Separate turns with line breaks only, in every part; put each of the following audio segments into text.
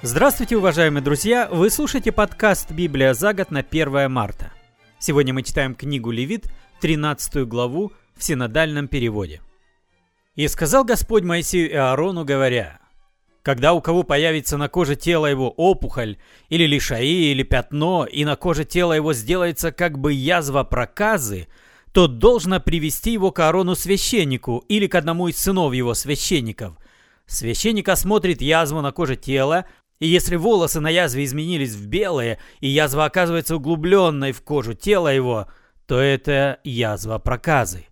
Здравствуйте, уважаемые друзья! Вы слушаете подкаст «Библия за год» на 1 марта. Сегодня мы читаем книгу Левит, 13 главу в синодальном переводе. «И сказал Господь Моисею и Аарону, говоря, когда у кого появится на коже тела его опухоль, или лишаи, или пятно, и на коже тела его сделается как бы язва проказы, то должно привести его к Аарону священнику или к одному из сынов его священников. Священник осмотрит язву на коже тела, и если волосы на язве изменились в белые, и язва оказывается углубленной в кожу тела его, то это язва проказы.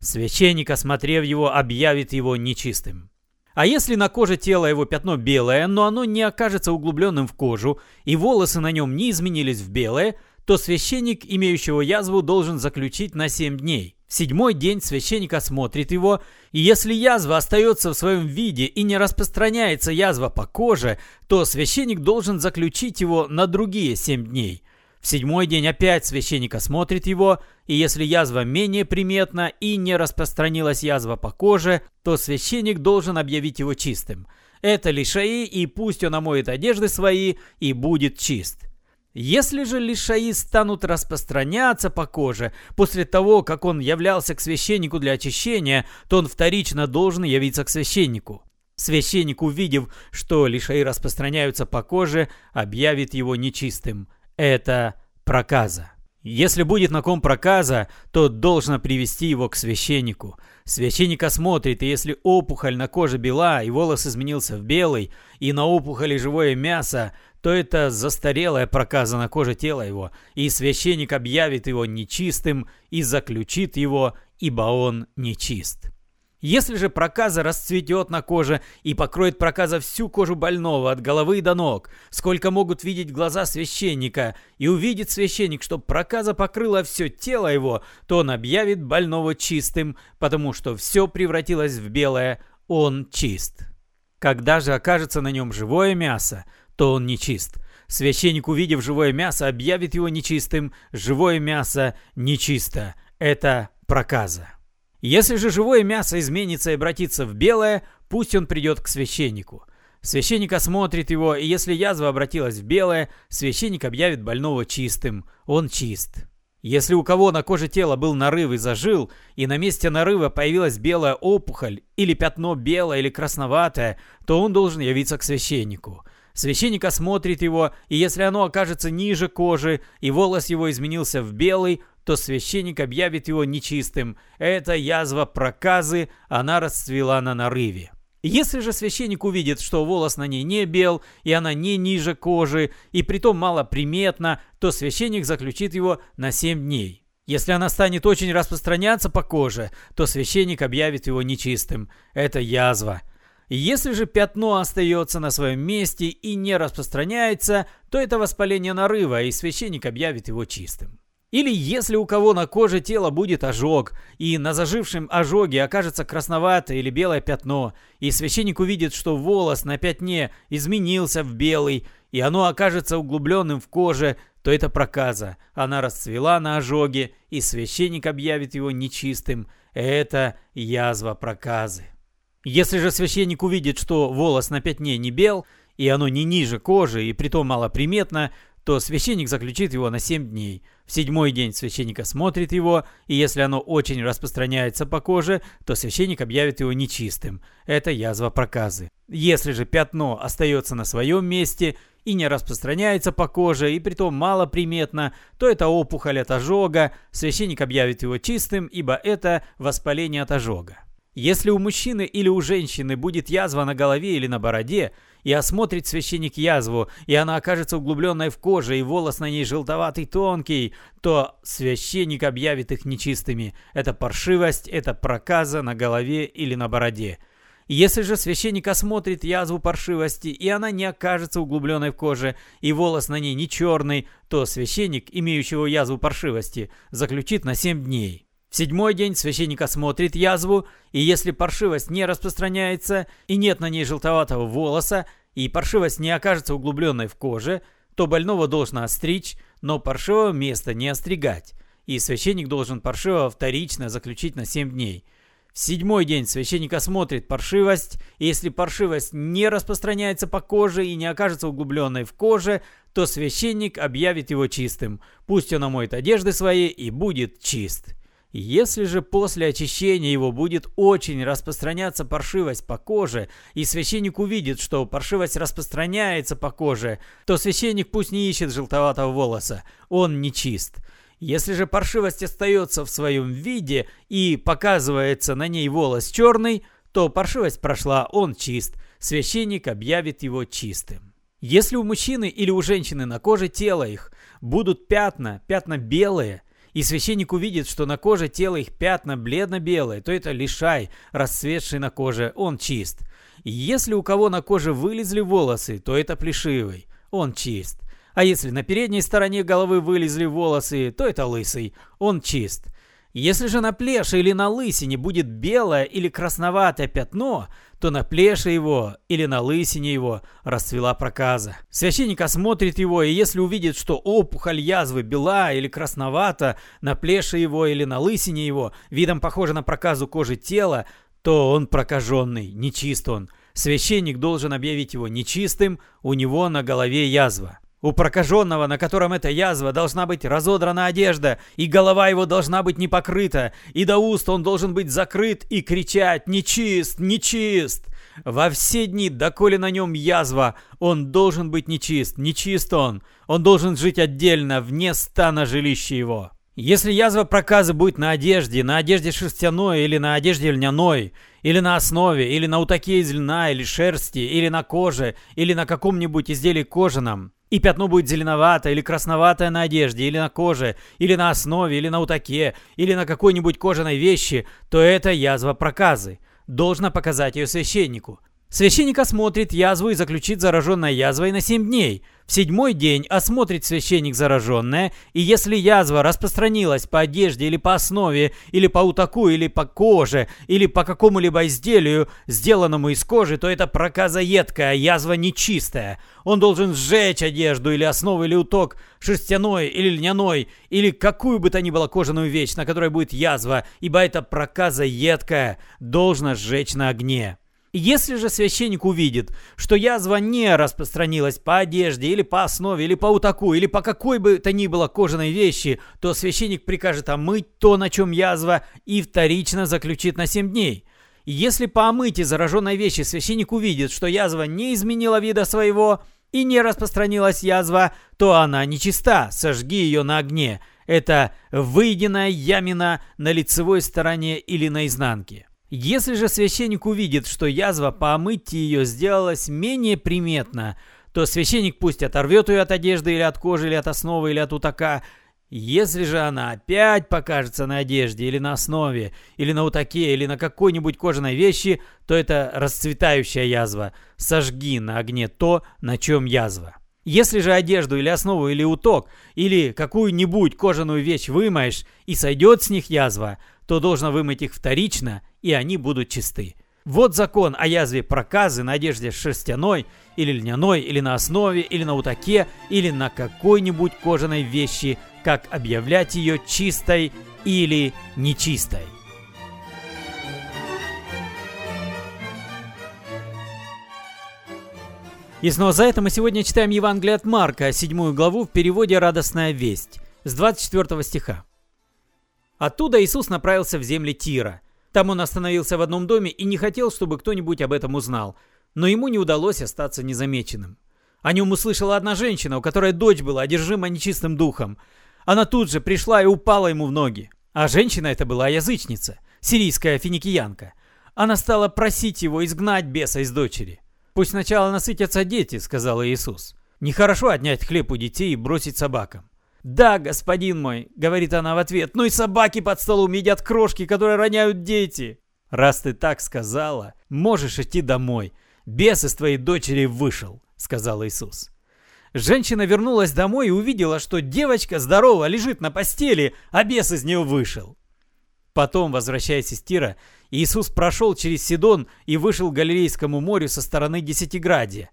Священник, осмотрев его, объявит его нечистым. А если на коже тела его пятно белое, но оно не окажется углубленным в кожу, и волосы на нем не изменились в белое, то священник, имеющего язву, должен заключить на 7 дней. Седьмой день священник осмотрит его, и если язва остается в своем виде и не распространяется язва по коже, то священник должен заключить его на другие семь дней. В седьмой день опять священник осмотрит его, и если язва менее приметна и не распространилась язва по коже, то священник должен объявить его чистым. Это лишаи, и пусть он омоет одежды свои, и будет чист. Если же лишаи станут распространяться по коже после того, как он являлся к священнику для очищения, то он вторично должен явиться к священнику. Священник, увидев, что лишаи распространяются по коже, объявит его нечистым. Это проказа. Если будет на ком проказа, то должно привести его к священнику. Священник осмотрит, и если опухоль на коже бела, и волос изменился в белый, и на опухоли живое мясо, то это застарелая проказа на коже тела его, и священник объявит его нечистым и заключит его, ибо он нечист. Если же проказа расцветет на коже и покроет проказа всю кожу больного от головы до ног, сколько могут видеть глаза священника, и увидит священник, что проказа покрыла все тело его, то он объявит больного чистым, потому что все превратилось в белое, он чист. Когда же окажется на нем живое мясо, то он нечист. Священник, увидев живое мясо, объявит его нечистым. Живое мясо нечисто. Это проказа. Если же живое мясо изменится и обратится в белое, пусть он придет к священнику. Священник осмотрит его, и если язва обратилась в белое, священник объявит больного чистым. Он чист. Если у кого на коже тела был нарыв и зажил, и на месте нарыва появилась белая опухоль, или пятно белое или красноватое, то он должен явиться к священнику. Священник осмотрит его, и если оно окажется ниже кожи, и волос его изменился в белый, то священник объявит его нечистым. Это язва проказы, она расцвела на нарыве. Если же священник увидит, что волос на ней не бел, и она не ниже кожи, и притом мало приметна, то священник заключит его на 7 дней. Если она станет очень распространяться по коже, то священник объявит его нечистым. Это язва. Если же пятно остается на своем месте и не распространяется, то это воспаление нарыва, и священник объявит его чистым. Или если у кого на коже тела будет ожог, и на зажившем ожоге окажется красноватое или белое пятно, и священник увидит, что волос на пятне изменился в белый, и оно окажется углубленным в коже, то это проказа. Она расцвела на ожоге, и священник объявит его нечистым. Это язва проказы. Если же священник увидит, что волос на пятне не бел, и оно не ниже кожи, и притом малоприметно, то священник заключит его на 7 дней. В седьмой день священник осмотрит его, и если оно очень распространяется по коже, то священник объявит его нечистым. Это язва проказы. Если же пятно остается на своем месте и не распространяется по коже, и притом малоприметно, то это опухоль от ожога, священник объявит его чистым, ибо это воспаление от ожога. Если у мужчины или у женщины будет язва на голове или на бороде, и осмотрит священник язву, и она окажется углубленной в коже, и волос на ней желтоватый тонкий, то священник объявит их нечистыми. Это паршивость, это проказа на голове или на бороде. Если же священник осмотрит язву паршивости, и она не окажется углубленной в коже, и волос на ней не черный, то священник, имеющего язву паршивости, заключит на 7 дней. В седьмой день священник осмотрит язву, и если паршивость не распространяется, и нет на ней желтоватого волоса, и паршивость не окажется углубленной в коже, то больного должно остричь, но паршивого места не остригать, и священник должен паршивого вторично заключить на 7 дней. В седьмой день священник осмотрит паршивость, и если паршивость не распространяется по коже и не окажется углубленной в коже, то священник объявит его чистым. Пусть он омоет одежды свои и будет чист. Если же после очищения его будет очень распространяться паршивость по коже, и священник увидит, что паршивость распространяется по коже, то священник пусть не ищет желтоватого волоса, он не чист. Если же паршивость остается в своем виде и показывается на ней волос черный, то паршивость прошла, он чист, священник объявит его чистым. Если у мужчины или у женщины на коже тела их будут пятна, пятна белые – и священник увидит, что на коже тела их пятна бледно-белые, то это лишай, расцветший на коже, он чист. И если у кого на коже вылезли волосы, то это плешивый, он чист. А если на передней стороне головы вылезли волосы, то это лысый, он чист. Если же на плеше или на лысине будет белое или красноватое пятно, то на плеше его или на лысине его расцвела проказа. Священник осмотрит его, и если увидит, что опухоль язвы бела или красновата на плеше его или на лысине его, видом похоже на проказу кожи тела, то он прокаженный, нечист он. Священник должен объявить его нечистым, у него на голове язва. У прокаженного, на котором эта язва, должна быть разодрана одежда, и голова его должна быть не покрыта, и до уст он должен быть закрыт и кричать «Нечист! Нечист!» Во все дни, доколе на нем язва, он должен быть нечист, нечист он. Он должен жить отдельно, вне стана жилища его. Если язва проказа будет на одежде, на одежде шерстяной или на одежде льняной, или на основе, или на утаке из льна или шерсти, или на коже, или на каком-нибудь изделии кожаном, и пятно будет зеленоватое или красноватое на одежде, или на коже, или на основе, или на утаке, или на какой-нибудь кожаной вещи, то это язва проказы. Должно показать ее священнику. Священник осмотрит язву и заключит зараженной язвой на 7 дней. В седьмой день осмотрит священник зараженное, и если язва распространилась по одежде или по основе, или по утаку, или по коже, или по какому-либо изделию, сделанному из кожи, то это проказа едкая, язва нечистая. Он должен сжечь одежду или основу, или уток, шерстяной или льняной, или какую бы то ни было кожаную вещь, на которой будет язва, ибо это проказа едкая, должно сжечь на огне. Если же священник увидит, что язва не распространилась по одежде или по основе, или по утаку, или по какой бы то ни было кожаной вещи, то священник прикажет омыть то, на чем язва, и вторично заключит на 7 дней. Если по омытии зараженной вещи священник увидит, что язва не изменила вида своего и не распространилась язва, то она нечиста, сожги ее на огне. Это выеденная ямина на лицевой стороне или на изнанке. Если же священник увидит, что язва по омытии ее сделалась менее приметна, то священник пусть оторвет ее от одежды или от кожи, или от основы, или от утака. Если же она опять покажется на одежде, или на основе, или на утаке, или на какой-нибудь кожаной вещи, то это расцветающая язва. Сожги на огне то, на чем язва. Если же одежду или основу или уток, или какую-нибудь кожаную вещь вымоешь и сойдет с них язва, то должно вымыть их вторично, и они будут чисты. Вот закон о язве проказы на одежде шерстяной, или льняной, или на основе, или на утаке, или на какой-нибудь кожаной вещи, как объявлять ее чистой или нечистой. И снова за это мы сегодня читаем Евангелие от Марка, седьмую главу в переводе «Радостная весть» с 24 стиха. Оттуда Иисус направился в земли Тира. Там он остановился в одном доме и не хотел, чтобы кто-нибудь об этом узнал, но ему не удалось остаться незамеченным. О нем услышала одна женщина, у которой дочь была одержима нечистым духом. Она тут же пришла и упала ему в ноги. А женщина эта была язычница, сирийская финикиянка. Она стала просить его изгнать беса из дочери. «Пусть сначала насытятся дети», — сказал Иисус. «Нехорошо отнять хлеб у детей и бросить собакам». «Да, господин мой», — говорит она в ответ, «но и собаки под столом едят крошки, которые роняют дети». «Раз ты так сказала, можешь идти домой. Бес из твоей дочери вышел», — сказал Иисус. Женщина вернулась домой и увидела, что девочка здорова лежит на постели, а бес из нее вышел. Потом, возвращаясь из Тира, Иисус прошел через Сидон и вышел к Галилейскому морю со стороны Десятиградия.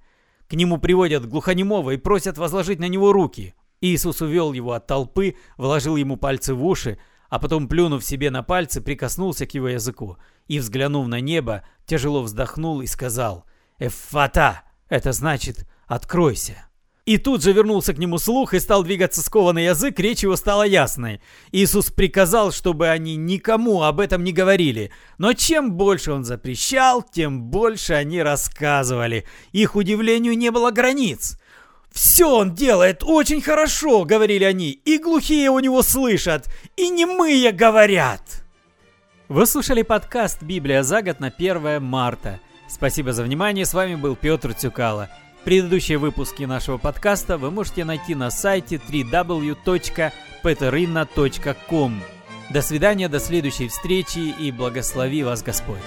К нему приводят глухонемого и просят возложить на него руки. Иисус увел его от толпы, вложил ему пальцы в уши, а потом, плюнув себе на пальцы, прикоснулся к его языку и, взглянув на небо, тяжело вздохнул и сказал «Эффата!» Это значит «откройся». И тут же вернулся к нему слух и стал двигаться скованный язык, речь его стала ясной. Иисус приказал, чтобы они никому об этом не говорили. Но чем больше он запрещал, тем больше они рассказывали. Их удивлению не было границ. «Все он делает очень хорошо», — говорили они, — «и глухие у него слышат, и немые говорят». Вы слушали подкаст «Библия за год» на 1 марта. Спасибо за внимание, с вами был Петр Тюкало. Предыдущие выпуски нашего подкаста вы можете найти на сайте www.peterina.com. До свидания, до следующей встречи и благослови вас Господь.